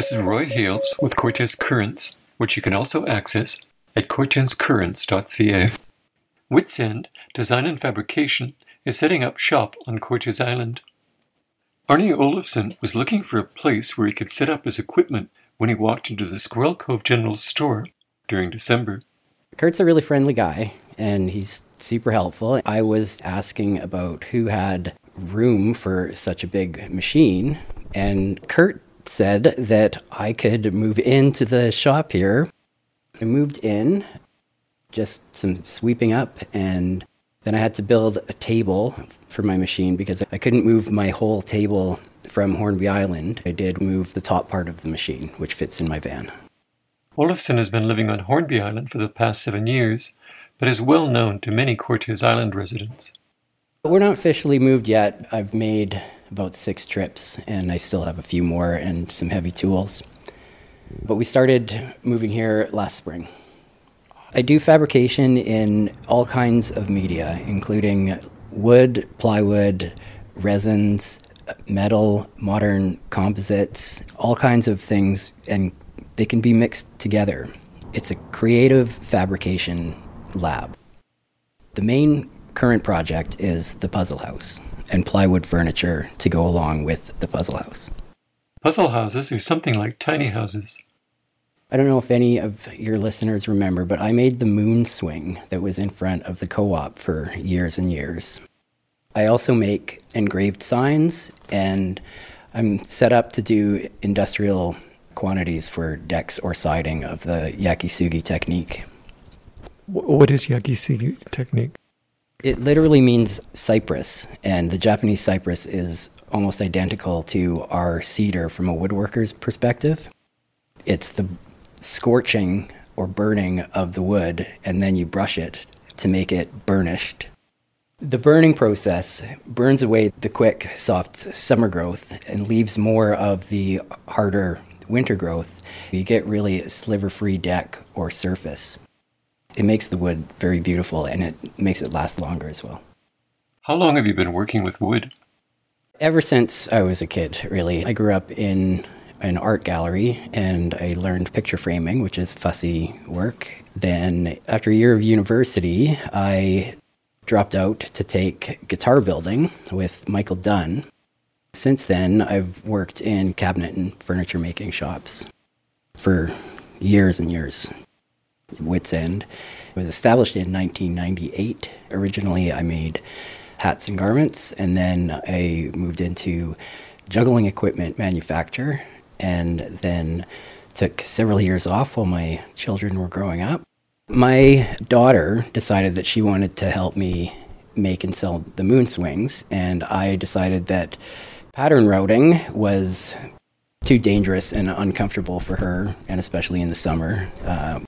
This is Roy Hales with Cortes Currents, which you can also access at cortescurrents.ca. Witsend Design and Fabrication is setting up shop on Cortes Island. Arnie Olafson was looking for a place where he could set up his equipment when he walked into the Squirrel Cove General Store during December. Kurt's a really friendly guy and he's super helpful. I was asking about who had room for such a big machine, and Kurt said that I could move into the shop here. I moved in, just some sweeping up, and then I had to build a table for my machine because I couldn't move my whole table from Hornby Island. I did move the top part of the machine, which fits in my van. Olafson has been living on Hornby Island for the past seven years, but is well known to many Cortes Island residents. We're not officially moved yet. I've made about six trips, and I still have a few more and some heavy tools. But we started moving here last spring. I do fabrication in all kinds of media, including wood, plywood, resins, metal, modern composites, all kinds of things, and they can be mixed together. It's a creative fabrication lab. The main current project is the puzzle house and plywood furniture to go along with the puzzle house. Puzzle houses are something like tiny houses. I don't know if any of your listeners remember, but I made the moon swing that was in front of the co op for years and years. I also make engraved signs, and I'm set up to do industrial quantities for decks or siding of the yakisugi technique. What is yakisugi technique? It literally means cypress, and the Japanese cypress is almost identical to our cedar from a woodworker's perspective. It's the scorching or burning of the wood, and then you brush it to make it burnished. The burning process burns away the quick, soft summer growth and leaves more of the harder winter growth. You get really a sliver free deck or surface it makes the wood very beautiful and it makes it last longer as well. How long have you been working with wood? Ever since I was a kid, really. I grew up in an art gallery and I learned picture framing, which is fussy work. Then, after a year of university, I dropped out to take guitar building with Michael Dunn. Since then, I've worked in cabinet and furniture making shops for years and years. Witsend. It was established in 1998. Originally, I made hats and garments, and then I moved into juggling equipment manufacture, and then took several years off while my children were growing up. My daughter decided that she wanted to help me make and sell the moon swings, and I decided that pattern routing was too dangerous and uncomfortable for her, and especially in the summer. Uh,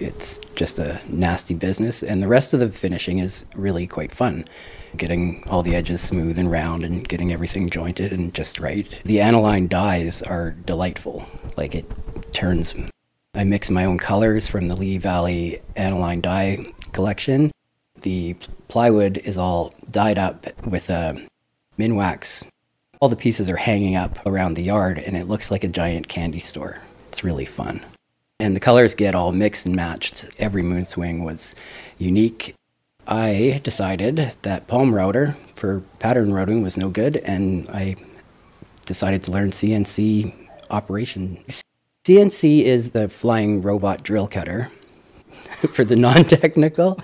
it's just a nasty business, and the rest of the finishing is really quite fun. Getting all the edges smooth and round and getting everything jointed and just right. The aniline dyes are delightful. Like it turns, I mix my own colors from the Lee Valley aniline dye collection. The plywood is all dyed up with uh, a Minwax. All the pieces are hanging up around the yard, and it looks like a giant candy store. It's really fun and the colors get all mixed and matched. Every moon swing was unique. I decided that palm router for pattern routing was no good, and I decided to learn CNC operation. CNC is the flying robot drill cutter for the non technical.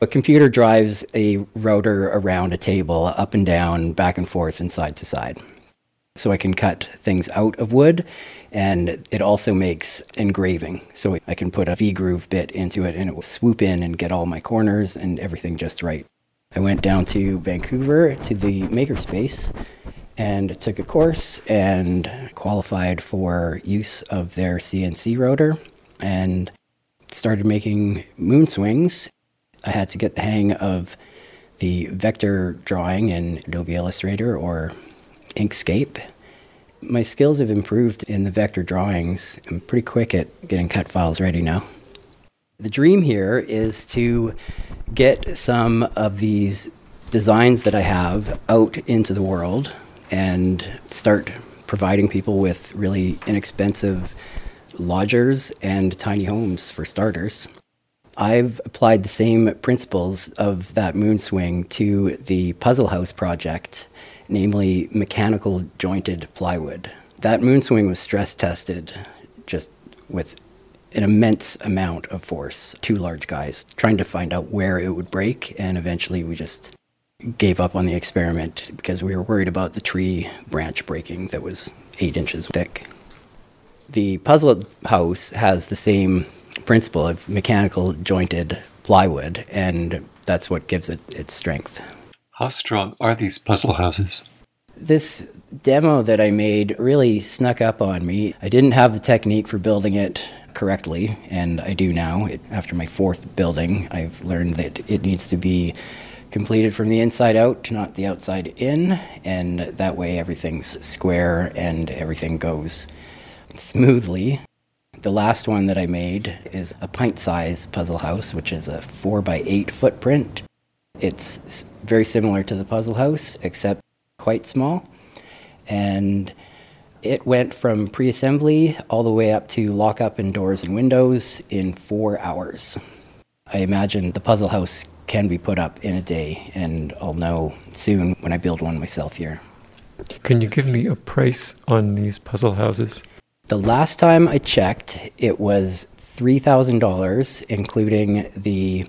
a computer drives a router around a table, up and down, back and forth, and side to side so I can cut things out of wood. And it also makes engraving. So I can put a V groove bit into it and it will swoop in and get all my corners and everything just right. I went down to Vancouver to the Makerspace and took a course and qualified for use of their CNC router and started making moon swings. I had to get the hang of the vector drawing in Adobe Illustrator or Inkscape. My skills have improved in the vector drawings. I'm pretty quick at getting cut files ready now. The dream here is to get some of these designs that I have out into the world and start providing people with really inexpensive lodgers and tiny homes for starters. I've applied the same principles of that moon swing to the Puzzle House project, namely mechanical jointed plywood. That moon swing was stress tested just with an immense amount of force, two large guys, trying to find out where it would break, and eventually we just gave up on the experiment because we were worried about the tree branch breaking that was eight inches thick. The puzzle house has the same principle of mechanical jointed plywood, and that's what gives it its strength. How strong are these puzzle houses? This demo that I made really snuck up on me. I didn't have the technique for building it correctly, and I do now. It, after my fourth building, I've learned that it needs to be completed from the inside out, not the outside in, and that way everything's square and everything goes smoothly. The last one that I made is a pint size puzzle house, which is a 4 by 8 footprint. It's very similar to the puzzle house, except quite small. And it went from pre assembly all the way up to lock up in doors and windows in four hours. I imagine the puzzle house can be put up in a day, and I'll know soon when I build one myself here. Can you give me a price on these puzzle houses? The last time I checked, it was $3,000, including the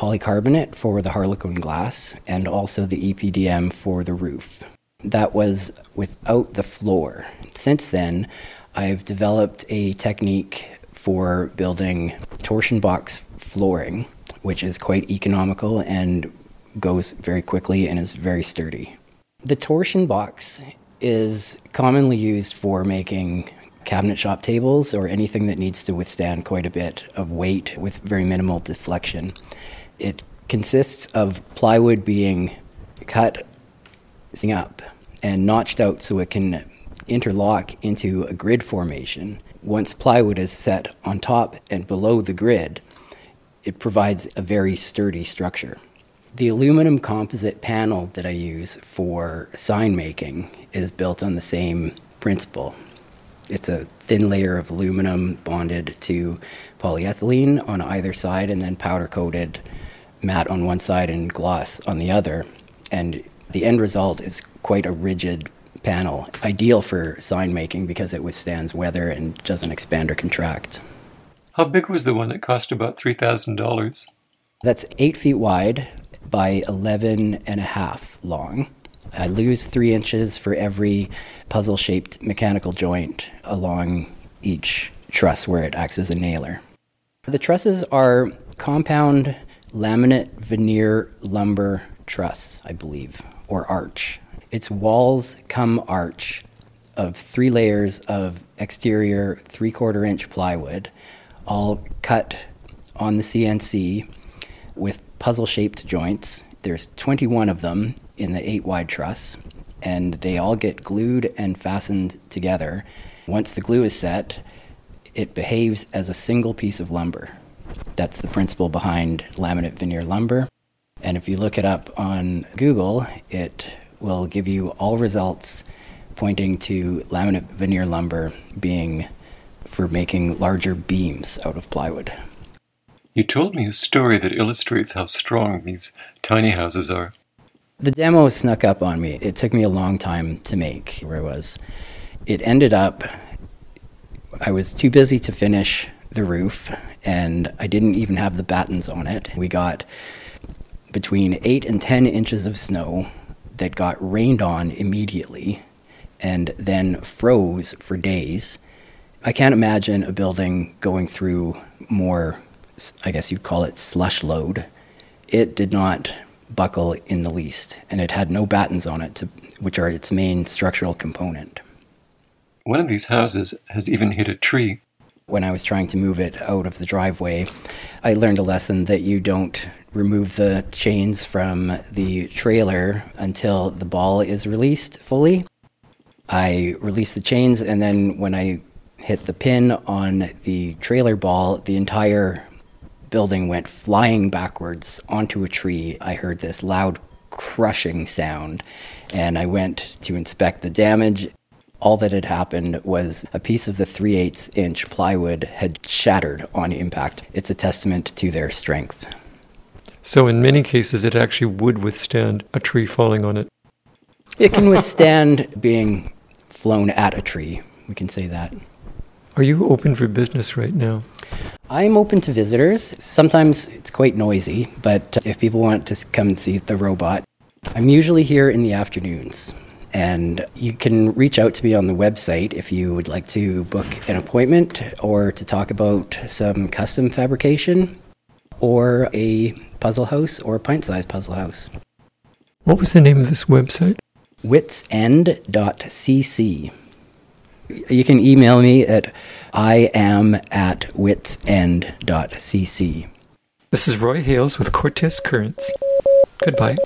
polycarbonate for the Harlequin glass and also the EPDM for the roof. That was without the floor. Since then, I've developed a technique for building torsion box flooring which is quite economical and goes very quickly and is very sturdy. The torsion box is commonly used for making cabinet shop tables or anything that needs to withstand quite a bit of weight with very minimal deflection. It consists of plywood being cut up and notched out so it can interlock into a grid formation. Once plywood is set on top and below the grid, it provides a very sturdy structure. The aluminum composite panel that I use for sign making is built on the same principle. It's a thin layer of aluminum bonded to polyethylene on either side and then powder coated matte on one side and gloss on the other. And the end result is quite a rigid panel, ideal for sign making because it withstands weather and doesn't expand or contract. How big was the one that cost about $3,000? That's eight feet wide by 11 and a half long. I lose three inches for every puzzle shaped mechanical joint along each truss where it acts as a nailer. The trusses are compound laminate veneer lumber truss, I believe, or arch. It's walls come arch of three layers of exterior three quarter inch plywood all cut on the CNC with puzzle shaped joints. There's 21 of them in the 8 wide truss, and they all get glued and fastened together. Once the glue is set, it behaves as a single piece of lumber. That's the principle behind laminate veneer lumber. And if you look it up on Google, it will give you all results pointing to laminate veneer lumber being for making larger beams out of plywood. You told me a story that illustrates how strong these tiny houses are. The demo snuck up on me. It took me a long time to make where I was. It ended up, I was too busy to finish the roof, and I didn't even have the battens on it. We got between 8 and 10 inches of snow that got rained on immediately and then froze for days I can't imagine a building going through more, I guess you'd call it slush load. It did not buckle in the least, and it had no battens on it, to, which are its main structural component. One of these houses has even hit a tree. When I was trying to move it out of the driveway, I learned a lesson that you don't remove the chains from the trailer until the ball is released fully. I released the chains, and then when I hit the pin on the trailer ball, the entire building went flying backwards onto a tree. I heard this loud crushing sound, and I went to inspect the damage. All that had happened was a piece of the 3 8 inch plywood had shattered on impact. It's a testament to their strength. So, in many cases, it actually would withstand a tree falling on it. It can withstand being flown at a tree. We can say that. Are you open for business right now? I'm open to visitors. Sometimes it's quite noisy, but if people want to come and see the robot, I'm usually here in the afternoons. And you can reach out to me on the website if you would like to book an appointment or to talk about some custom fabrication or a puzzle house or a pint sized puzzle house. What was the name of this website? witsend.cc. You can email me at I am at witsend.cc. This is Roy Hales with Cortes Currents. Goodbye.